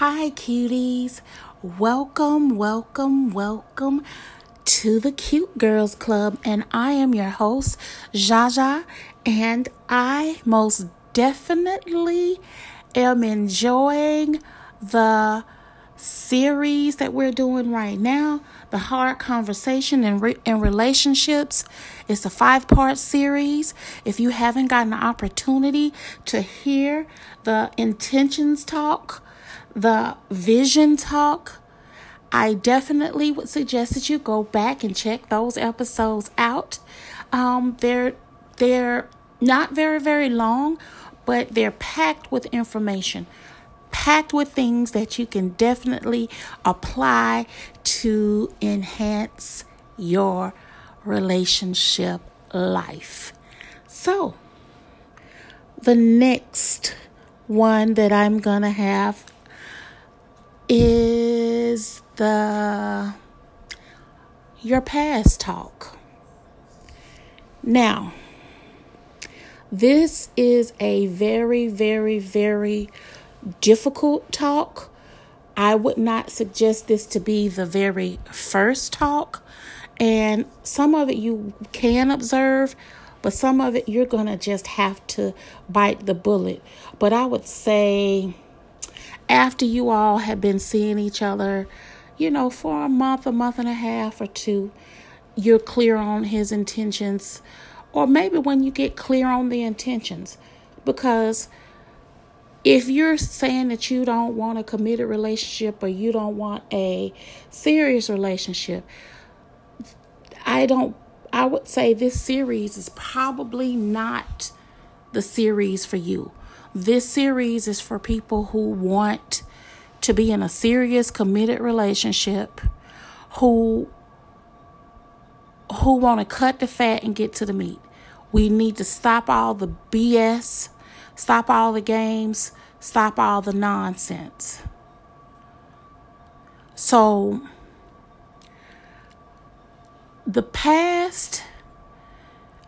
Hi, cuties. Welcome, welcome, welcome to the Cute Girls Club. And I am your host, Jaja. And I most definitely am enjoying the series that we're doing right now the hard conversation in, re- in relationships it's a five part series if you haven't gotten the opportunity to hear the intentions talk the vision talk, I definitely would suggest that you go back and check those episodes out. Um, they're they're not very very long, but they're packed with information, packed with things that you can definitely apply to enhance your relationship life. So, the next one that I'm going to have is the your past talk. Now, this is a very, very, very difficult talk. I would not suggest this to be the very first talk. And some of it you can observe, but some of it you're going to just have to bite the bullet. But I would say after you all have been seeing each other, you know, for a month, a month and a half or two, you're clear on his intentions, or maybe when you get clear on the intentions, because if you're saying that you don't want a committed relationship or you don't want a serious relationship, I don't, I would say this series is probably not the series for you. This series is for people who want to be in a serious, committed relationship, who who want to cut the fat and get to the meat. We need to stop all the BS, stop all the games, stop all the nonsense. So, the past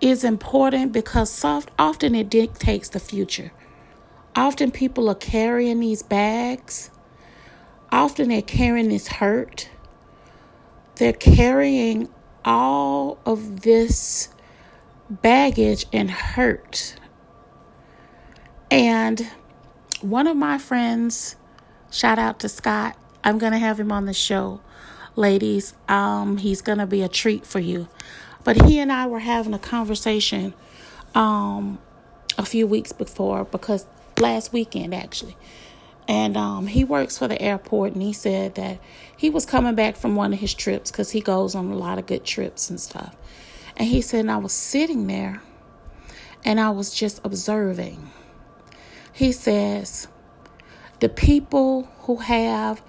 is important because soft, often it dictates the future. Often people are carrying these bags. Often they're carrying this hurt. They're carrying all of this baggage and hurt. And one of my friends, shout out to Scott, I'm going to have him on the show. Ladies, um, he's going to be a treat for you. But he and I were having a conversation um, a few weeks before because last weekend actually. And um, he works for the airport, and he said that he was coming back from one of his trips because he goes on a lot of good trips and stuff. And he said, and I was sitting there and I was just observing. He says, the people who have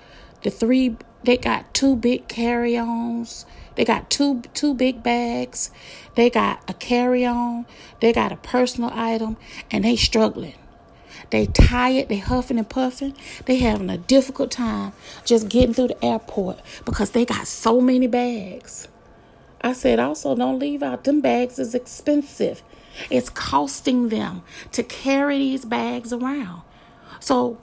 the three, they got two big carry ons, they got two two big bags, they got a carry on, they got a personal item, and they struggling. They tired, they huffing and puffing. They having a difficult time just getting through the airport because they got so many bags. I said also don't leave out them bags is expensive. It's costing them to carry these bags around. So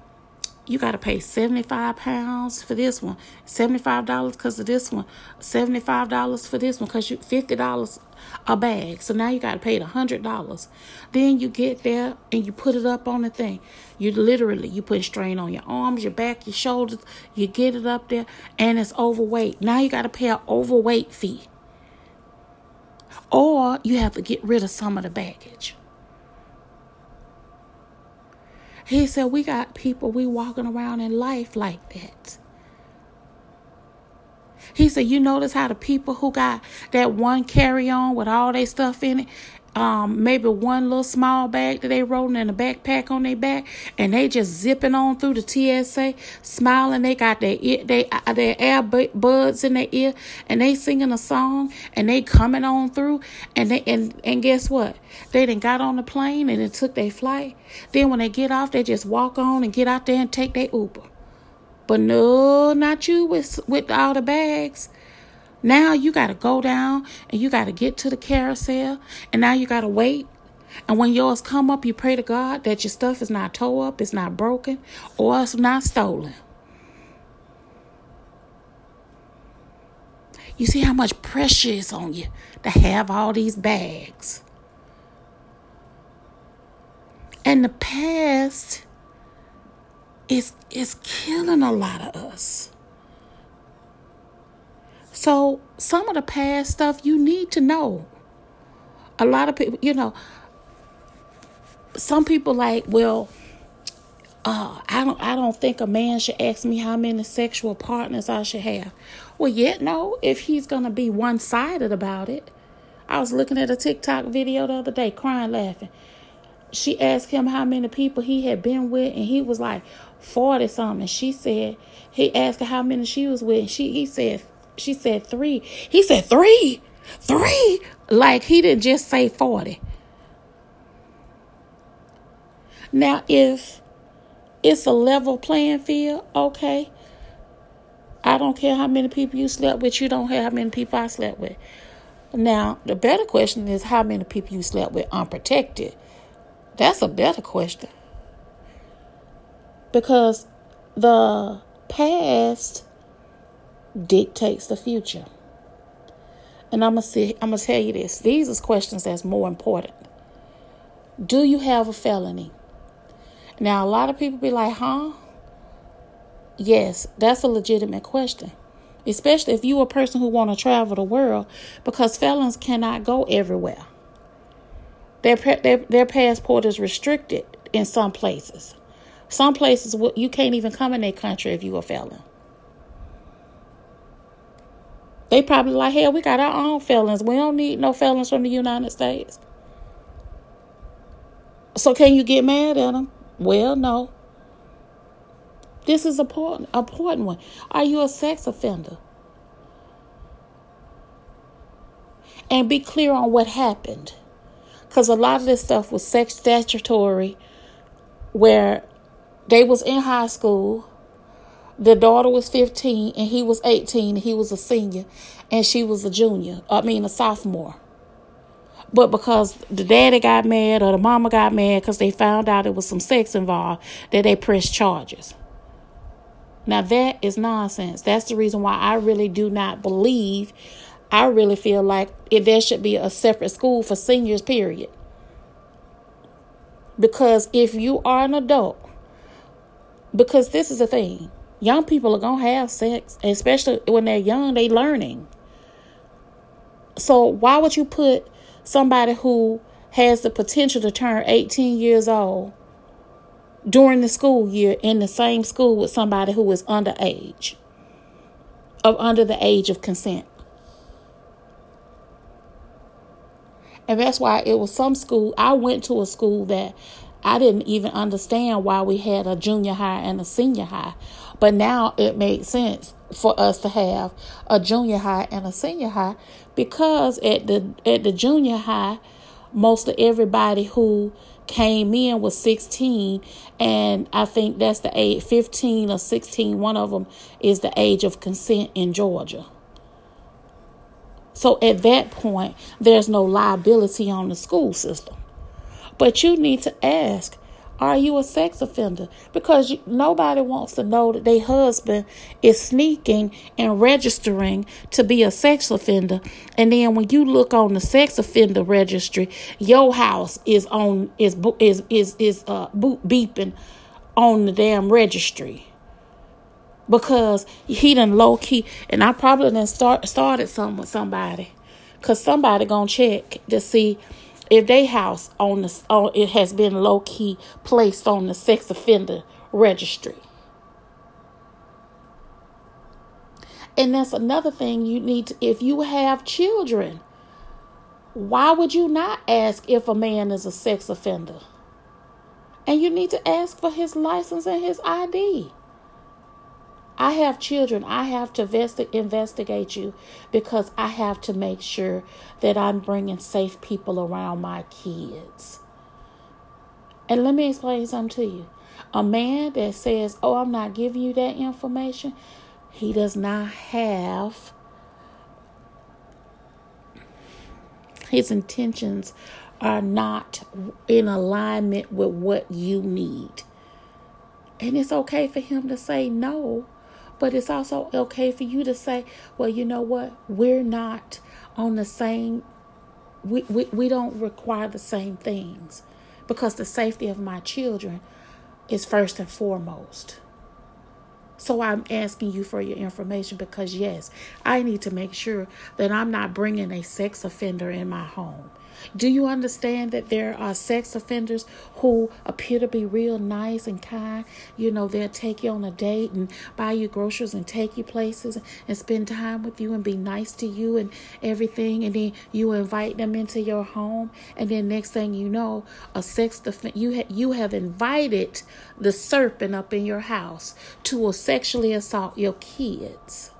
you got to pay 75 pounds for this one $75 because of this one $75 for this one because you $50 a bag. So now you got to pay the $100 then you get there and you put it up on the thing. You literally you put strain on your arms your back your shoulders. You get it up there and it's overweight. Now you got to pay an overweight fee. Or you have to get rid of some of the baggage. He said, We got people, we walking around in life like that. He said, You notice how the people who got that one carry on with all their stuff in it, um, maybe one little small bag that they rolling in a backpack on their back, and they just zipping on through the TSA, smiling. They got their ear, they uh, their air buds in their ear, and they singing a song, and they coming on through, and they and and guess what? They then got on the plane and it took their flight. Then when they get off, they just walk on and get out there and take their Uber. But no, not you with with all the bags. Now you got to go down and you got to get to the carousel and now you got to wait. And when yours come up, you pray to God that your stuff is not tore up, it's not broken, or it's not stolen. You see how much pressure is on you to have all these bags. And the past is is killing a lot of us. So some of the past stuff you need to know. A lot of people, you know, some people like, well, uh, I don't I don't think a man should ask me how many sexual partners I should have. Well, yet no, if he's gonna be one sided about it. I was looking at a TikTok video the other day, crying, laughing. She asked him how many people he had been with, and he was like forty something. She said he asked her how many she was with. she he said she said three. He said three, three. Like he didn't just say forty. Now, if it's a level playing field, okay. I don't care how many people you slept with, you don't have how many people I slept with. Now, the better question is how many people you slept with unprotected. That's a better question. Because the past dictates the future. And I'm gonna see I'm gonna tell you this. These are questions that's more important. Do you have a felony? Now, a lot of people be like, huh? Yes, that's a legitimate question. Especially if you a person who want to travel the world because felons cannot go everywhere. Their, their, their passport is restricted in some places. Some places you can't even come in their country if you a felon. They probably like, hell, we got our own felons. We don't need no felons from the United States. So can you get mad at them? Well, no. This is a important, important one. Are you a sex offender? And be clear on what happened. Because a lot of this stuff was sex statutory, where they was in high school. The daughter was 15 and he was 18. he was a senior and she was a junior. I mean, a sophomore. But because the daddy got mad or the mama got mad because they found out it was some sex involved, that they pressed charges. Now that is nonsense. That's the reason why I really do not believe. I really feel like there should be a separate school for seniors. Period. Because if you are an adult, because this is the thing, young people are gonna have sex, especially when they're young. They learning. So why would you put somebody who has the potential to turn 18 years old during the school year in the same school with somebody who is underage, of under the age of consent. And that's why it was some school. I went to a school that I didn't even understand why we had a junior high and a senior high. But now it made sense for us to have a junior high and a senior high because at the at the junior high most of everybody who came in was 16 and i think that's the age 15 or 16 one of them is the age of consent in georgia so at that point there's no liability on the school system but you need to ask are you a sex offender? Because you, nobody wants to know that their husband is sneaking and registering to be a sex offender. And then when you look on the sex offender registry, your house is on is is is is uh beeping on the damn registry. Because he done low key, and I probably done start started something with somebody, cause somebody gonna check to see if they house on the on, it has been low key placed on the sex offender registry. And that's another thing you need to if you have children, why would you not ask if a man is a sex offender? And you need to ask for his license and his ID. I have children. I have to investi- investigate you because I have to make sure that I'm bringing safe people around my kids. And let me explain something to you. A man that says, Oh, I'm not giving you that information, he does not have his intentions are not in alignment with what you need. And it's okay for him to say no But it's also okay for you to say, well, you know what? We're not on the same, we, we, we don't require the same things because the safety of my children is first and foremost. So I'm asking you for your information because, yes, I need to make sure that I'm not bringing a sex offender in my home. Do you understand that there are sex offenders who appear to be real nice and kind? You know, they'll take you on a date and buy you groceries and take you places and spend time with you and be nice to you and everything. And then you invite them into your home. And then next thing you know, a sex offender, you, ha- you have invited the serpent up in your house to sexually assault your kids.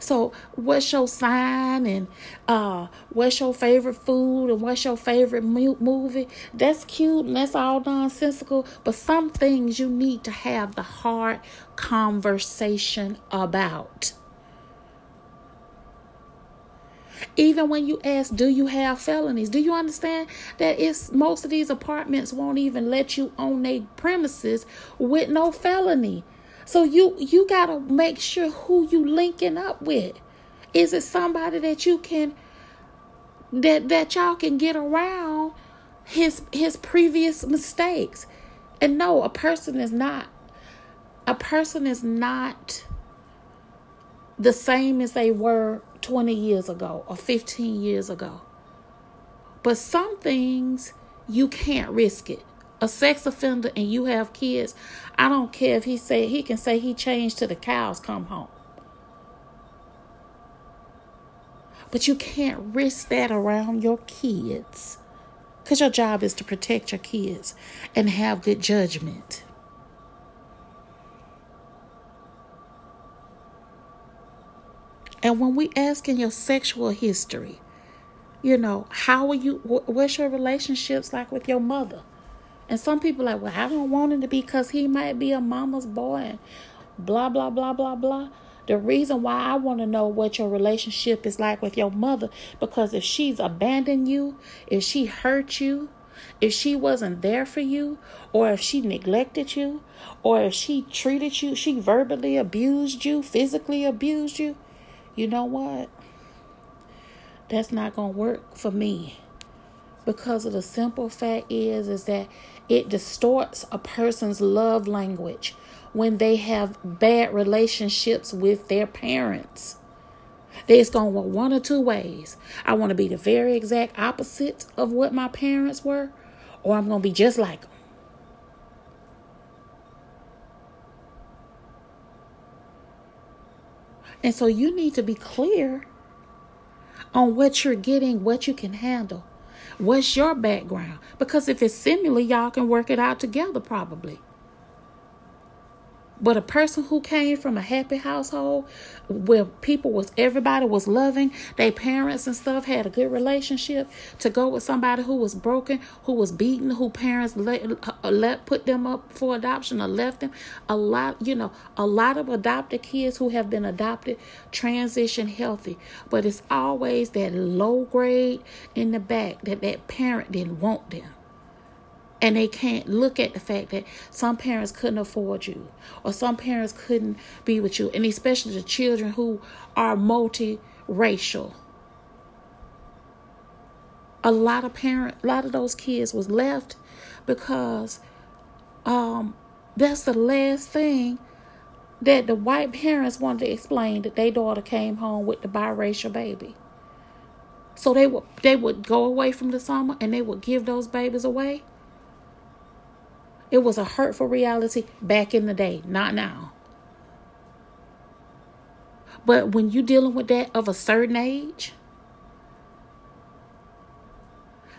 So, what's your sign and uh, what's your favorite food and what's your favorite movie? That's cute and that's all nonsensical. But some things you need to have the hard conversation about. Even when you ask, do you have felonies? Do you understand that it's most of these apartments won't even let you own their premises with no felony? So you you got to make sure who you linking up with. Is it somebody that you can that that y'all can get around his his previous mistakes? And no, a person is not a person is not the same as they were 20 years ago or 15 years ago. But some things you can't risk it a sex offender and you have kids, I don't care if he say he can say he changed to the cows come home. But you can't risk that around your kids. Because your job is to protect your kids and have good judgment. And when we ask in your sexual history, you know, how are you, what's your relationships like with your mother? And some people like, well, I don't want him to be because he might be a mama's boy blah, blah, blah, blah, blah. The reason why I want to know what your relationship is like with your mother, because if she's abandoned you, if she hurt you, if she wasn't there for you, or if she neglected you, or if she treated you, she verbally abused you, physically abused you, you know what? That's not going to work for me because of the simple fact is is that it distorts a person's love language when they have bad relationships with their parents. There's going to one or two ways. I want to be the very exact opposite of what my parents were, or I'm going to be just like them. And so you need to be clear on what you're getting, what you can handle. What's your background? Because if it's similar, y'all can work it out together probably. But a person who came from a happy household where people was everybody was loving, their parents and stuff had a good relationship to go with somebody who was broken, who was beaten, who parents let, uh, let put them up for adoption or left them. A lot, you know, a lot of adopted kids who have been adopted transition healthy, but it's always that low grade in the back that that parent didn't want them and they can't look at the fact that some parents couldn't afford you or some parents couldn't be with you. And especially the children who are multiracial. A lot of parent a lot of those kids was left because um that's the last thing that the white parents wanted to explain that their daughter came home with the biracial baby. So they would they would go away from the summer and they would give those babies away it was a hurtful reality back in the day, not now. But when you're dealing with that of a certain age,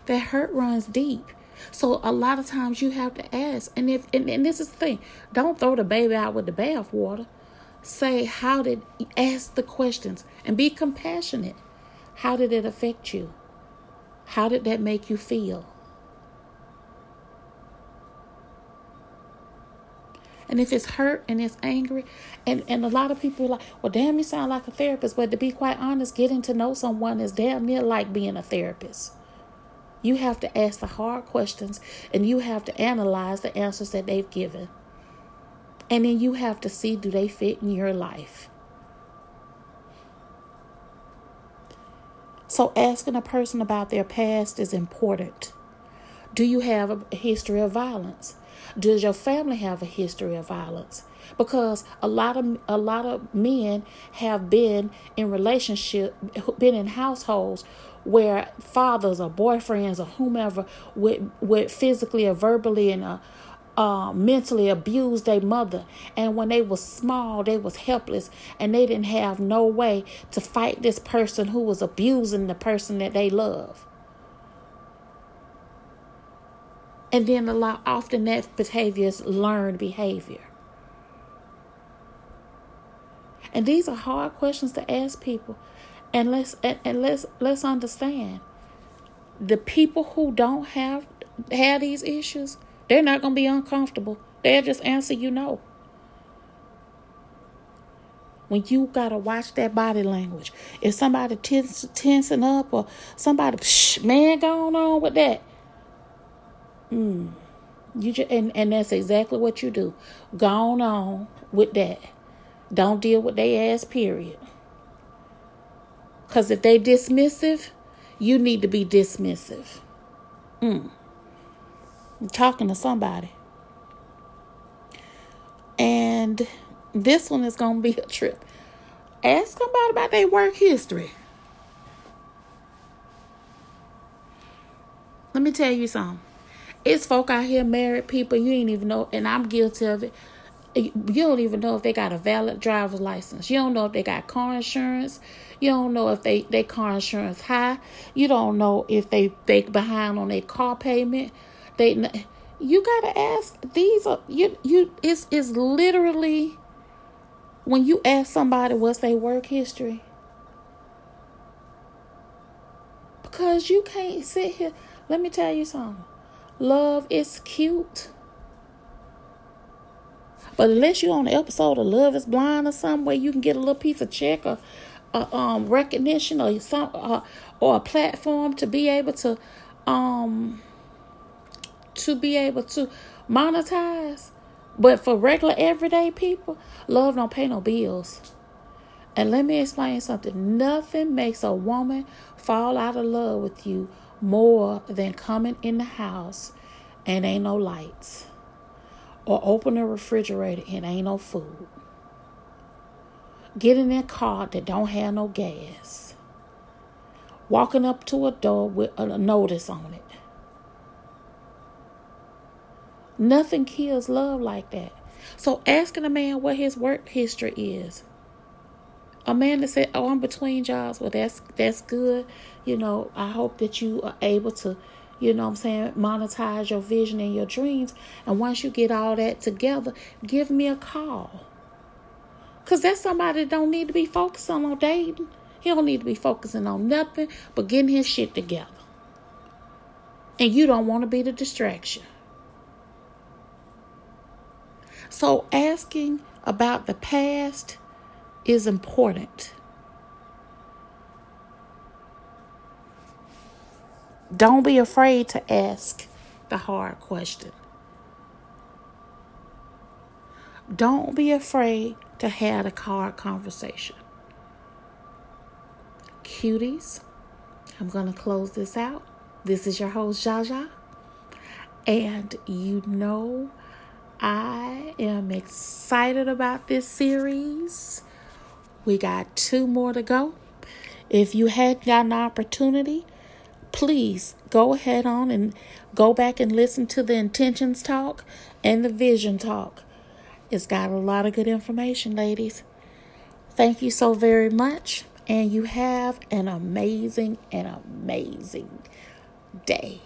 that hurt runs deep. So a lot of times you have to ask, and if and, and this is the thing, don't throw the baby out with the bathwater. Say how did ask the questions and be compassionate. How did it affect you? How did that make you feel? And if it's hurt and it's angry, and, and a lot of people are like, well, damn, you sound like a therapist. But to be quite honest, getting to know someone is damn near like being a therapist. You have to ask the hard questions and you have to analyze the answers that they've given. And then you have to see do they fit in your life. So, asking a person about their past is important. Do you have a history of violence? Does your family have a history of violence? Because a lot of a lot of men have been in relationship, been in households where fathers or boyfriends or whomever would would physically or verbally and uh, uh, mentally abused their mother and when they was small they was helpless and they didn't have no way to fight this person who was abusing the person that they love and then a lot often that behavior is learned behavior and these are hard questions to ask people and let's and, and let's let's understand the people who don't have have these issues they're not to be uncomfortable. They'll just answer you no. When you got to watch that body language. If somebody tens, tensing up or somebody, psh, man, going on with that. Mm. You just, and, and that's exactly what you do. Go on with that. Don't deal with their ass, period. Because if they dismissive, you need to be dismissive. Mm talking to somebody. And this one is going to be a trip. Ask somebody about their work history. Let me tell you something. It's folk out here, married people, you ain't even know, and I'm guilty of it. You don't even know if they got a valid driver's license. You don't know if they got car insurance. You don't know if they, they car insurance high. You don't know if they they behind on their car payment. They you gotta ask these are you you it's it's literally when you ask somebody what's their work history because you can't sit here let me tell you something love is cute but unless you're on an episode of love is blind or something where you can get a little piece of check or um recognition or some or a platform to be able to um to be able to monetize. But for regular everyday people, love don't pay no bills. And let me explain something. Nothing makes a woman fall out of love with you more than coming in the house and ain't no lights. Or open the refrigerator and ain't no food. Getting in a car that don't have no gas. Walking up to a door with a notice on it. Nothing kills love like that. So asking a man what his work history is. A man that said, "Oh, I'm between jobs." Well, that's that's good. You know, I hope that you are able to, you know, I'm saying, monetize your vision and your dreams. And once you get all that together, give me a call. Cause that's somebody that don't need to be focusing on dating. He don't need to be focusing on nothing but getting his shit together. And you don't want to be the distraction. So, asking about the past is important. Don't be afraid to ask the hard question. Don't be afraid to have a hard conversation. Cuties, I'm going to close this out. This is your host, Jaja. And you know I am excited about this series. We got two more to go. If you hadn't got an opportunity, please go ahead on and go back and listen to the intentions talk and the vision talk. It's got a lot of good information, ladies. Thank you so very much, and you have an amazing and amazing day.